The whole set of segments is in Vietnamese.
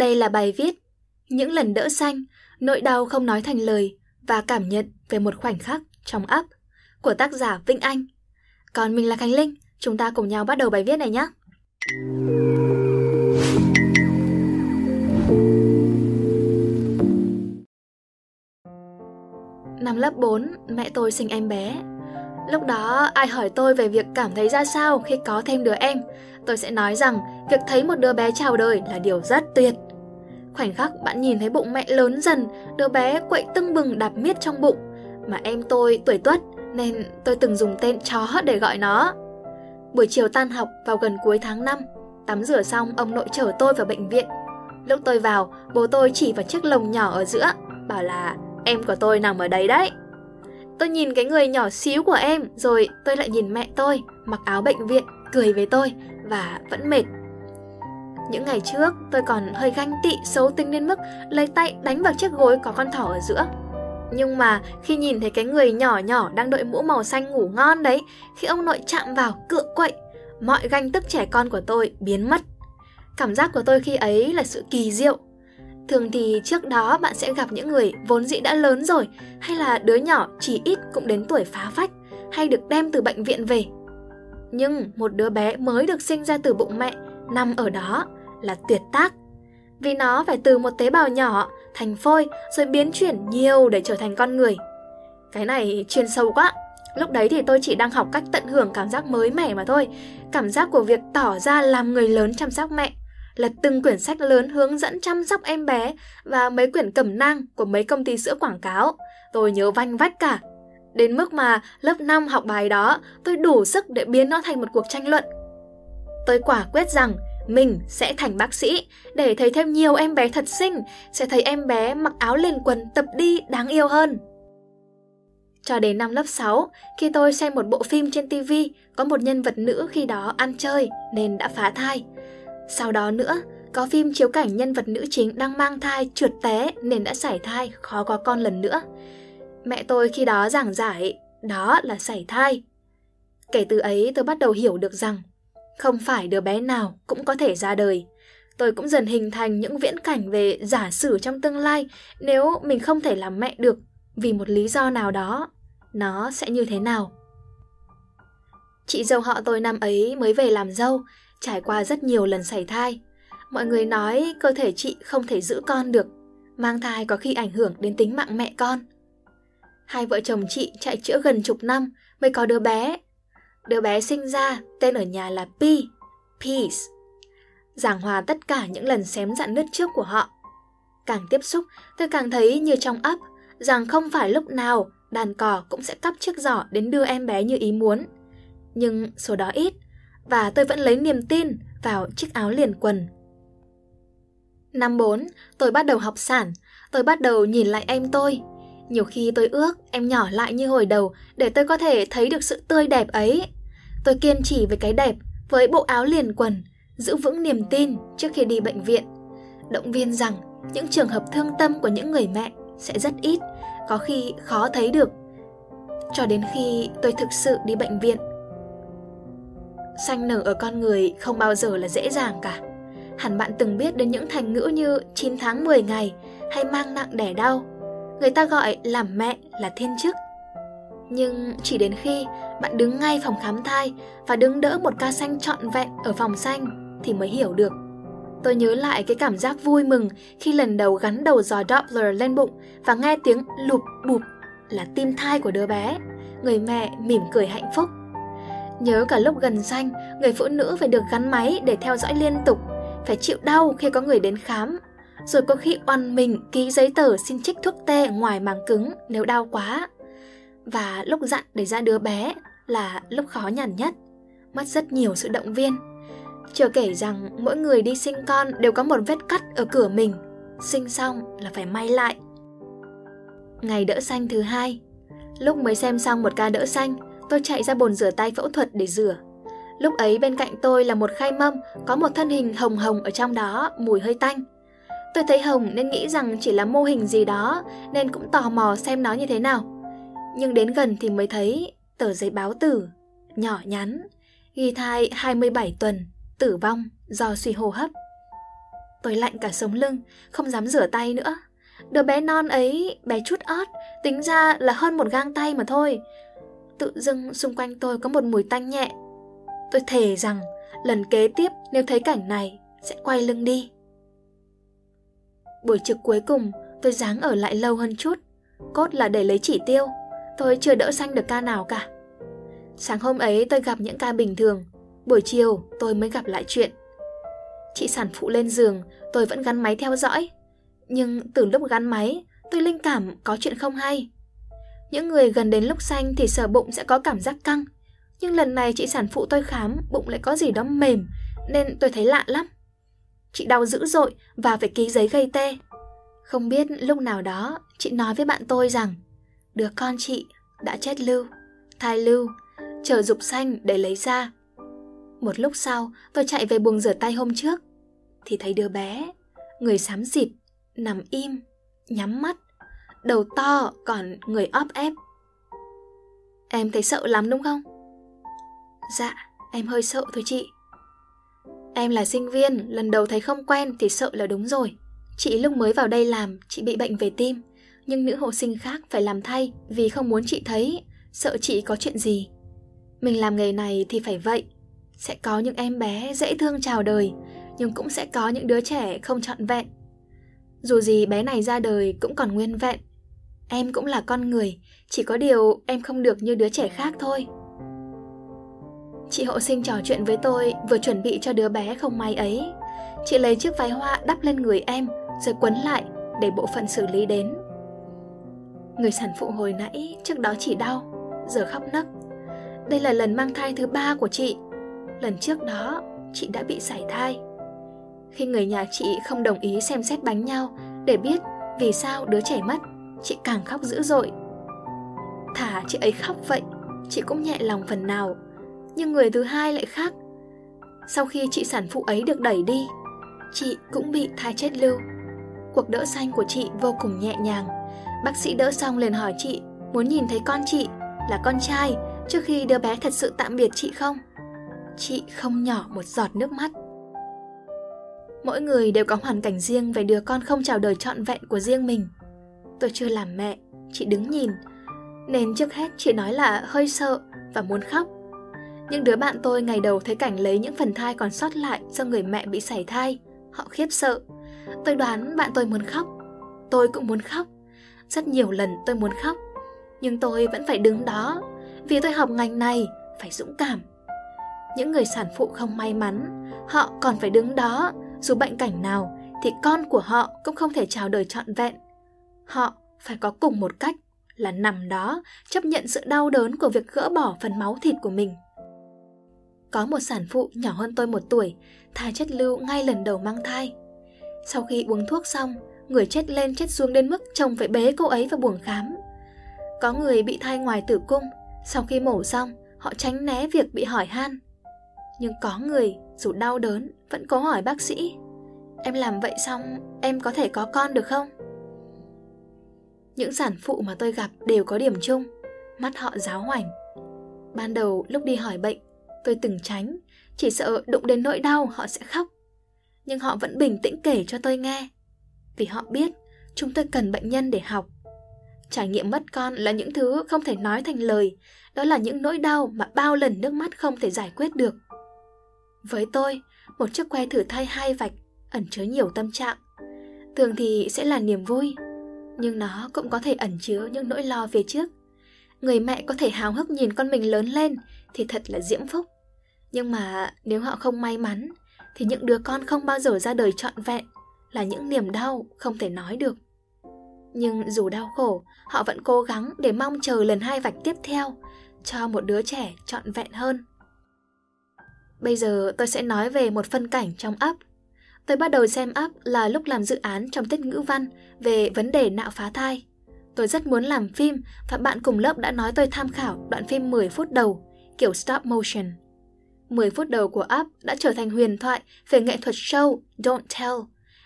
Đây là bài viết Những lần đỡ xanh, nỗi đau không nói thành lời và cảm nhận về một khoảnh khắc trong ấp của tác giả Vinh Anh. Còn mình là Khánh Linh, chúng ta cùng nhau bắt đầu bài viết này nhé. Năm lớp 4, mẹ tôi sinh em bé. Lúc đó ai hỏi tôi về việc cảm thấy ra sao khi có thêm đứa em, tôi sẽ nói rằng việc thấy một đứa bé chào đời là điều rất tuyệt. Khoảnh khắc bạn nhìn thấy bụng mẹ lớn dần, đứa bé quậy tưng bừng đạp miết trong bụng, mà em tôi tuổi tuất nên tôi từng dùng tên chó để gọi nó. Buổi chiều tan học vào gần cuối tháng 5, tắm rửa xong ông nội chở tôi vào bệnh viện. Lúc tôi vào, bố tôi chỉ vào chiếc lồng nhỏ ở giữa, bảo là em của tôi nằm ở đấy đấy. Tôi nhìn cái người nhỏ xíu của em, rồi tôi lại nhìn mẹ tôi, mặc áo bệnh viện, cười với tôi và vẫn mệt. Những ngày trước, tôi còn hơi ganh tị xấu tính đến mức lấy tay đánh vào chiếc gối có con thỏ ở giữa. Nhưng mà khi nhìn thấy cái người nhỏ nhỏ đang đội mũ màu xanh ngủ ngon đấy, khi ông nội chạm vào cựa quậy, mọi ganh tức trẻ con của tôi biến mất. Cảm giác của tôi khi ấy là sự kỳ diệu. Thường thì trước đó bạn sẽ gặp những người vốn dĩ đã lớn rồi, hay là đứa nhỏ chỉ ít cũng đến tuổi phá phách, hay được đem từ bệnh viện về. Nhưng một đứa bé mới được sinh ra từ bụng mẹ nằm ở đó là tuyệt tác. Vì nó phải từ một tế bào nhỏ thành phôi rồi biến chuyển nhiều để trở thành con người. Cái này chuyên sâu quá. Lúc đấy thì tôi chỉ đang học cách tận hưởng cảm giác mới mẻ mà thôi. Cảm giác của việc tỏ ra làm người lớn chăm sóc mẹ. Lật từng quyển sách lớn hướng dẫn chăm sóc em bé và mấy quyển cẩm nang của mấy công ty sữa quảng cáo. Tôi nhớ vanh vách cả. Đến mức mà lớp 5 học bài đó, tôi đủ sức để biến nó thành một cuộc tranh luận. Tôi quả quyết rằng mình sẽ thành bác sĩ để thấy thêm nhiều em bé thật xinh, sẽ thấy em bé mặc áo liền quần tập đi đáng yêu hơn. Cho đến năm lớp 6, khi tôi xem một bộ phim trên TV, có một nhân vật nữ khi đó ăn chơi nên đã phá thai. Sau đó nữa, có phim chiếu cảnh nhân vật nữ chính đang mang thai trượt té nên đã sảy thai, khó có con lần nữa. Mẹ tôi khi đó giảng giải, đó là sảy thai. Kể từ ấy tôi bắt đầu hiểu được rằng không phải đứa bé nào cũng có thể ra đời. Tôi cũng dần hình thành những viễn cảnh về giả sử trong tương lai nếu mình không thể làm mẹ được vì một lý do nào đó, nó sẽ như thế nào. Chị dâu họ tôi năm ấy mới về làm dâu, trải qua rất nhiều lần sảy thai. Mọi người nói cơ thể chị không thể giữ con được, mang thai có khi ảnh hưởng đến tính mạng mẹ con. Hai vợ chồng chị chạy chữa gần chục năm mới có đứa bé Đứa bé sinh ra, tên ở nhà là Pi, Peace. Giảng hòa tất cả những lần xém dặn nứt trước của họ. Càng tiếp xúc, tôi càng thấy như trong ấp, rằng không phải lúc nào đàn cò cũng sẽ cắp chiếc giỏ đến đưa em bé như ý muốn. Nhưng số đó ít, và tôi vẫn lấy niềm tin vào chiếc áo liền quần. Năm 4, tôi bắt đầu học sản, tôi bắt đầu nhìn lại em tôi, nhiều khi tôi ước em nhỏ lại như hồi đầu để tôi có thể thấy được sự tươi đẹp ấy. Tôi kiên trì với cái đẹp, với bộ áo liền quần, giữ vững niềm tin trước khi đi bệnh viện. Động viên rằng những trường hợp thương tâm của những người mẹ sẽ rất ít, có khi khó thấy được. Cho đến khi tôi thực sự đi bệnh viện. Xanh nở ở con người không bao giờ là dễ dàng cả. Hẳn bạn từng biết đến những thành ngữ như 9 tháng 10 ngày hay mang nặng đẻ đau người ta gọi làm mẹ là thiên chức. Nhưng chỉ đến khi bạn đứng ngay phòng khám thai và đứng đỡ một ca xanh trọn vẹn ở phòng xanh thì mới hiểu được. Tôi nhớ lại cái cảm giác vui mừng khi lần đầu gắn đầu dò Doppler lên bụng và nghe tiếng lụp bụp là tim thai của đứa bé. Người mẹ mỉm cười hạnh phúc. Nhớ cả lúc gần xanh, người phụ nữ phải được gắn máy để theo dõi liên tục, phải chịu đau khi có người đến khám rồi có khi oằn mình ký giấy tờ xin trích thuốc tê ngoài màng cứng nếu đau quá. Và lúc dặn để ra đứa bé là lúc khó nhằn nhất, mất rất nhiều sự động viên. Chưa kể rằng mỗi người đi sinh con đều có một vết cắt ở cửa mình, sinh xong là phải may lại. Ngày đỡ xanh thứ hai, lúc mới xem xong một ca đỡ xanh, tôi chạy ra bồn rửa tay phẫu thuật để rửa. Lúc ấy bên cạnh tôi là một khay mâm, có một thân hình hồng hồng ở trong đó, mùi hơi tanh. Tôi thấy Hồng nên nghĩ rằng chỉ là mô hình gì đó nên cũng tò mò xem nó như thế nào. Nhưng đến gần thì mới thấy tờ giấy báo tử, nhỏ nhắn, ghi thai 27 tuần, tử vong do suy hô hấp. Tôi lạnh cả sống lưng, không dám rửa tay nữa. Đứa bé non ấy, bé chút ót, tính ra là hơn một gang tay mà thôi. Tự dưng xung quanh tôi có một mùi tanh nhẹ. Tôi thề rằng lần kế tiếp nếu thấy cảnh này sẽ quay lưng đi. Buổi trực cuối cùng tôi dáng ở lại lâu hơn chút, cốt là để lấy chỉ tiêu. Tôi chưa đỡ xanh được ca nào cả. Sáng hôm ấy tôi gặp những ca bình thường, buổi chiều tôi mới gặp lại chuyện. Chị sản phụ lên giường, tôi vẫn gắn máy theo dõi. Nhưng từ lúc gắn máy, tôi linh cảm có chuyện không hay. Những người gần đến lúc xanh thì sờ bụng sẽ có cảm giác căng. Nhưng lần này chị sản phụ tôi khám, bụng lại có gì đó mềm, nên tôi thấy lạ lắm. Chị đau dữ dội và phải ký giấy gây tê. Không biết lúc nào đó, chị nói với bạn tôi rằng đứa con chị đã chết lưu, thai lưu, chờ dục xanh để lấy ra. Một lúc sau, tôi chạy về buồng rửa tay hôm trước, thì thấy đứa bé, người xám xịt, nằm im, nhắm mắt, đầu to còn người óp ép. Em thấy sợ lắm đúng không? Dạ, em hơi sợ thôi chị. Em là sinh viên, lần đầu thấy không quen thì sợ là đúng rồi. Chị lúc mới vào đây làm, chị bị bệnh về tim, nhưng nữ hộ sinh khác phải làm thay vì không muốn chị thấy, sợ chị có chuyện gì. Mình làm nghề này thì phải vậy. Sẽ có những em bé dễ thương chào đời, nhưng cũng sẽ có những đứa trẻ không trọn vẹn. Dù gì bé này ra đời cũng còn nguyên vẹn. Em cũng là con người, chỉ có điều em không được như đứa trẻ khác thôi. Chị hộ sinh trò chuyện với tôi vừa chuẩn bị cho đứa bé không may ấy. Chị lấy chiếc váy hoa đắp lên người em rồi quấn lại để bộ phận xử lý đến. Người sản phụ hồi nãy trước đó chỉ đau, giờ khóc nấc. Đây là lần mang thai thứ ba của chị. Lần trước đó, chị đã bị sảy thai. Khi người nhà chị không đồng ý xem xét bánh nhau để biết vì sao đứa trẻ mất, chị càng khóc dữ dội. Thả chị ấy khóc vậy, chị cũng nhẹ lòng phần nào. Nhưng người thứ hai lại khác. Sau khi chị sản phụ ấy được đẩy đi, chị cũng bị thai chết lưu. Cuộc đỡ xanh của chị vô cùng nhẹ nhàng. Bác sĩ đỡ xong liền hỏi chị muốn nhìn thấy con chị là con trai trước khi đứa bé thật sự tạm biệt chị không? Chị không nhỏ một giọt nước mắt. Mỗi người đều có hoàn cảnh riêng về đứa con không chào đời trọn vẹn của riêng mình. Tôi chưa làm mẹ, chị đứng nhìn, nên trước hết chị nói là hơi sợ và muốn khóc. Những đứa bạn tôi ngày đầu thấy cảnh lấy những phần thai còn sót lại do người mẹ bị sảy thai, họ khiếp sợ. Tôi đoán bạn tôi muốn khóc, tôi cũng muốn khóc. Rất nhiều lần tôi muốn khóc, nhưng tôi vẫn phải đứng đó vì tôi học ngành này phải dũng cảm. Những người sản phụ không may mắn, họ còn phải đứng đó dù bệnh cảnh nào thì con của họ cũng không thể chào đời trọn vẹn. Họ phải có cùng một cách là nằm đó chấp nhận sự đau đớn của việc gỡ bỏ phần máu thịt của mình. Có một sản phụ nhỏ hơn tôi một tuổi, thai chất lưu ngay lần đầu mang thai. Sau khi uống thuốc xong, người chết lên chết xuống đến mức chồng phải bế cô ấy vào buồng khám. Có người bị thai ngoài tử cung, sau khi mổ xong, họ tránh né việc bị hỏi han. Nhưng có người, dù đau đớn, vẫn cố hỏi bác sĩ Em làm vậy xong, em có thể có con được không? Những sản phụ mà tôi gặp đều có điểm chung Mắt họ giáo hoảnh Ban đầu lúc đi hỏi bệnh Tôi từng tránh Chỉ sợ đụng đến nỗi đau họ sẽ khóc Nhưng họ vẫn bình tĩnh kể cho tôi nghe vì họ biết Chúng tôi cần bệnh nhân để học Trải nghiệm mất con là những thứ không thể nói thành lời Đó là những nỗi đau mà bao lần nước mắt không thể giải quyết được Với tôi, một chiếc que thử thai hai vạch ẩn chứa nhiều tâm trạng. Thường thì sẽ là niềm vui, nhưng nó cũng có thể ẩn chứa những nỗi lo phía trước. Người mẹ có thể hào hức nhìn con mình lớn lên thì thật là diễm phúc. Nhưng mà nếu họ không may mắn thì những đứa con không bao giờ ra đời trọn vẹn là những niềm đau không thể nói được. Nhưng dù đau khổ, họ vẫn cố gắng để mong chờ lần hai vạch tiếp theo cho một đứa trẻ trọn vẹn hơn. Bây giờ tôi sẽ nói về một phân cảnh trong ấp. Tôi bắt đầu xem ấp là lúc làm dự án trong tiết ngữ văn về vấn đề nạo phá thai. Tôi rất muốn làm phim và bạn cùng lớp đã nói tôi tham khảo đoạn phim 10 phút đầu, kiểu stop motion. 10 phút đầu của ấp đã trở thành huyền thoại về nghệ thuật show Don't Tell,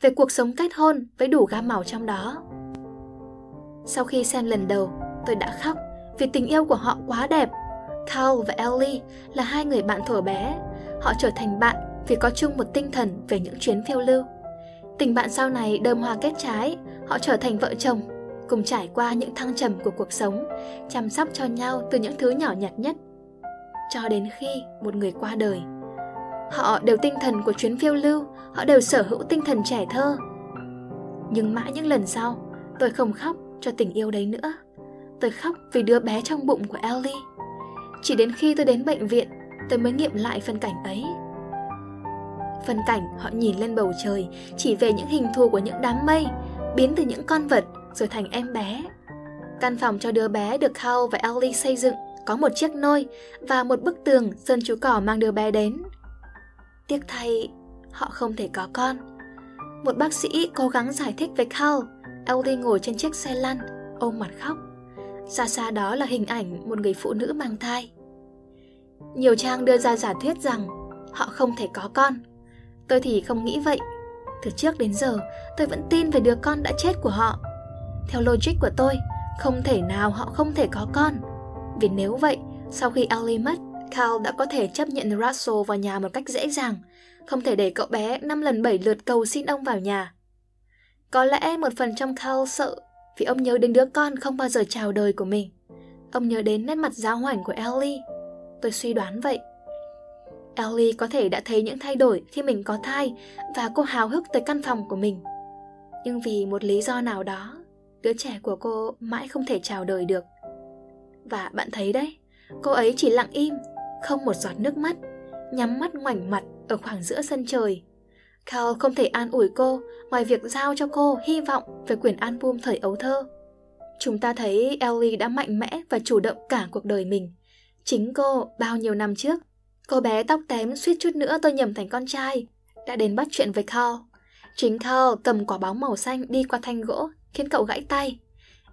về cuộc sống kết hôn với đủ gam màu trong đó. Sau khi xem lần đầu, tôi đã khóc vì tình yêu của họ quá đẹp. Carl và Ellie là hai người bạn thuở bé Họ trở thành bạn vì có chung một tinh thần về những chuyến phiêu lưu. Tình bạn sau này đơm hoa kết trái, họ trở thành vợ chồng, cùng trải qua những thăng trầm của cuộc sống, chăm sóc cho nhau từ những thứ nhỏ nhặt nhất. Cho đến khi một người qua đời. Họ đều tinh thần của chuyến phiêu lưu, họ đều sở hữu tinh thần trẻ thơ. Nhưng mãi những lần sau, tôi không khóc cho tình yêu đấy nữa. Tôi khóc vì đứa bé trong bụng của Ellie. Chỉ đến khi tôi đến bệnh viện, tôi mới nghiệm lại phân cảnh ấy. Phân cảnh họ nhìn lên bầu trời, chỉ về những hình thù của những đám mây, biến từ những con vật rồi thành em bé. Căn phòng cho đứa bé được Hal và Ellie xây dựng có một chiếc nôi và một bức tường sơn chú cỏ mang đứa bé đến. Tiếc thay, họ không thể có con. Một bác sĩ cố gắng giải thích với Carl, Ellie ngồi trên chiếc xe lăn, ôm mặt khóc. Xa xa đó là hình ảnh một người phụ nữ mang thai. Nhiều trang đưa ra giả thuyết rằng họ không thể có con. Tôi thì không nghĩ vậy. Từ trước đến giờ, tôi vẫn tin về đứa con đã chết của họ. Theo logic của tôi, không thể nào họ không thể có con. Vì nếu vậy, sau khi Ellie mất, Carl đã có thể chấp nhận Russell vào nhà một cách dễ dàng, không thể để cậu bé năm lần bảy lượt cầu xin ông vào nhà. Có lẽ một phần trong Carl sợ vì ông nhớ đến đứa con không bao giờ chào đời của mình. Ông nhớ đến nét mặt giáo hoảnh của Ellie. Tôi suy đoán vậy. Ellie có thể đã thấy những thay đổi khi mình có thai và cô hào hức tới căn phòng của mình. Nhưng vì một lý do nào đó, đứa trẻ của cô mãi không thể chào đời được. Và bạn thấy đấy, cô ấy chỉ lặng im, không một giọt nước mắt, nhắm mắt ngoảnh mặt ở khoảng giữa sân trời. Carl không thể an ủi cô ngoài việc giao cho cô hy vọng về quyển album thời ấu thơ. Chúng ta thấy Ellie đã mạnh mẽ và chủ động cả cuộc đời mình. Chính cô bao nhiêu năm trước, cô bé tóc tém suýt chút nữa tôi nhầm thành con trai, đã đến bắt chuyện với Carl. Chính Carl cầm quả bóng màu xanh đi qua thanh gỗ, khiến cậu gãy tay.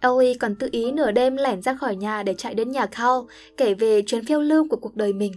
Ellie còn tự ý nửa đêm lẻn ra khỏi nhà để chạy đến nhà Carl kể về chuyến phiêu lưu của cuộc đời mình.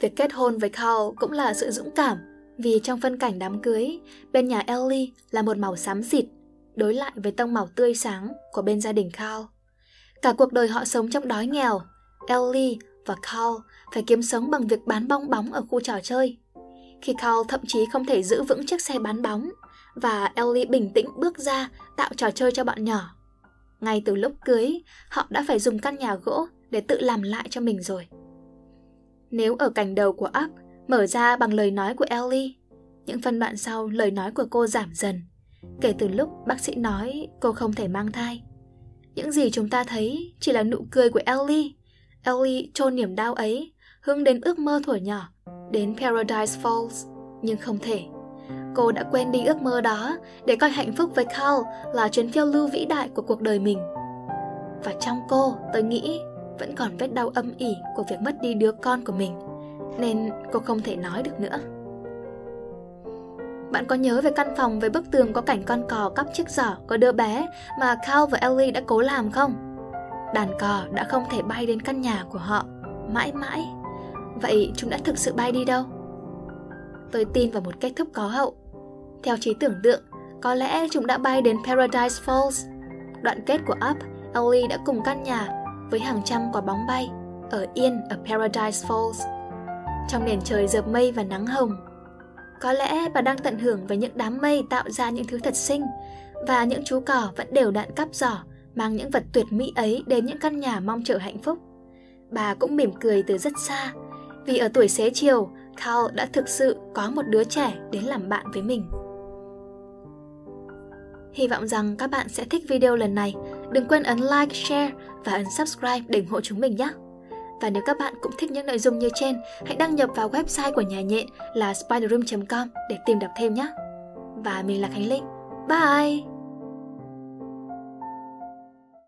Việc kết hôn với Carl cũng là sự dũng cảm, vì trong phân cảnh đám cưới, bên nhà Ellie là một màu xám xịt, đối lại với tông màu tươi sáng của bên gia đình Carl. Cả cuộc đời họ sống trong đói nghèo, Ellie và Carl phải kiếm sống bằng việc bán bong bóng ở khu trò chơi. Khi Carl thậm chí không thể giữ vững chiếc xe bán bóng, và Ellie bình tĩnh bước ra tạo trò chơi cho bọn nhỏ. Ngay từ lúc cưới, họ đã phải dùng căn nhà gỗ để tự làm lại cho mình rồi. Nếu ở cành đầu của Up mở ra bằng lời nói của Ellie, những phân đoạn sau lời nói của cô giảm dần. Kể từ lúc bác sĩ nói cô không thể mang thai. Những gì chúng ta thấy chỉ là nụ cười của Ellie. Ellie chôn niềm đau ấy, hướng đến ước mơ thuở nhỏ, đến Paradise Falls, nhưng không thể. Cô đã quên đi ước mơ đó để coi hạnh phúc với Carl là chuyến phiêu lưu vĩ đại của cuộc đời mình. Và trong cô, tôi nghĩ, vẫn còn vết đau âm ỉ của việc mất đi đứa con của mình, nên cô không thể nói được nữa. Bạn có nhớ về căn phòng với bức tường có cảnh con cò cắp chiếc giỏ có đứa bé mà Carl và Ellie đã cố làm không? Đàn cò đã không thể bay đến căn nhà của họ, mãi mãi. Vậy chúng đã thực sự bay đi đâu? Tôi tin vào một cách thức có hậu. Theo trí tưởng tượng, có lẽ chúng đã bay đến Paradise Falls. Đoạn kết của Up, Ellie đã cùng căn nhà với hàng trăm quả bóng bay ở yên ở Paradise Falls. Trong nền trời dợp mây và nắng hồng. Có lẽ bà đang tận hưởng với những đám mây tạo ra những thứ thật xinh và những chú cò vẫn đều đặn cắp giỏ mang những vật tuyệt mỹ ấy đến những căn nhà mong chờ hạnh phúc. Bà cũng mỉm cười từ rất xa vì ở tuổi xế chiều, Carl đã thực sự có một đứa trẻ đến làm bạn với mình. Hy vọng rằng các bạn sẽ thích video lần này. Đừng quên ấn like, share và ấn subscribe để ủng hộ chúng mình nhé. Và nếu các bạn cũng thích những nội dung như trên, hãy đăng nhập vào website của nhà nhện là spiderroom.com để tìm đọc thêm nhé. Và mình là Khánh Linh. Bye!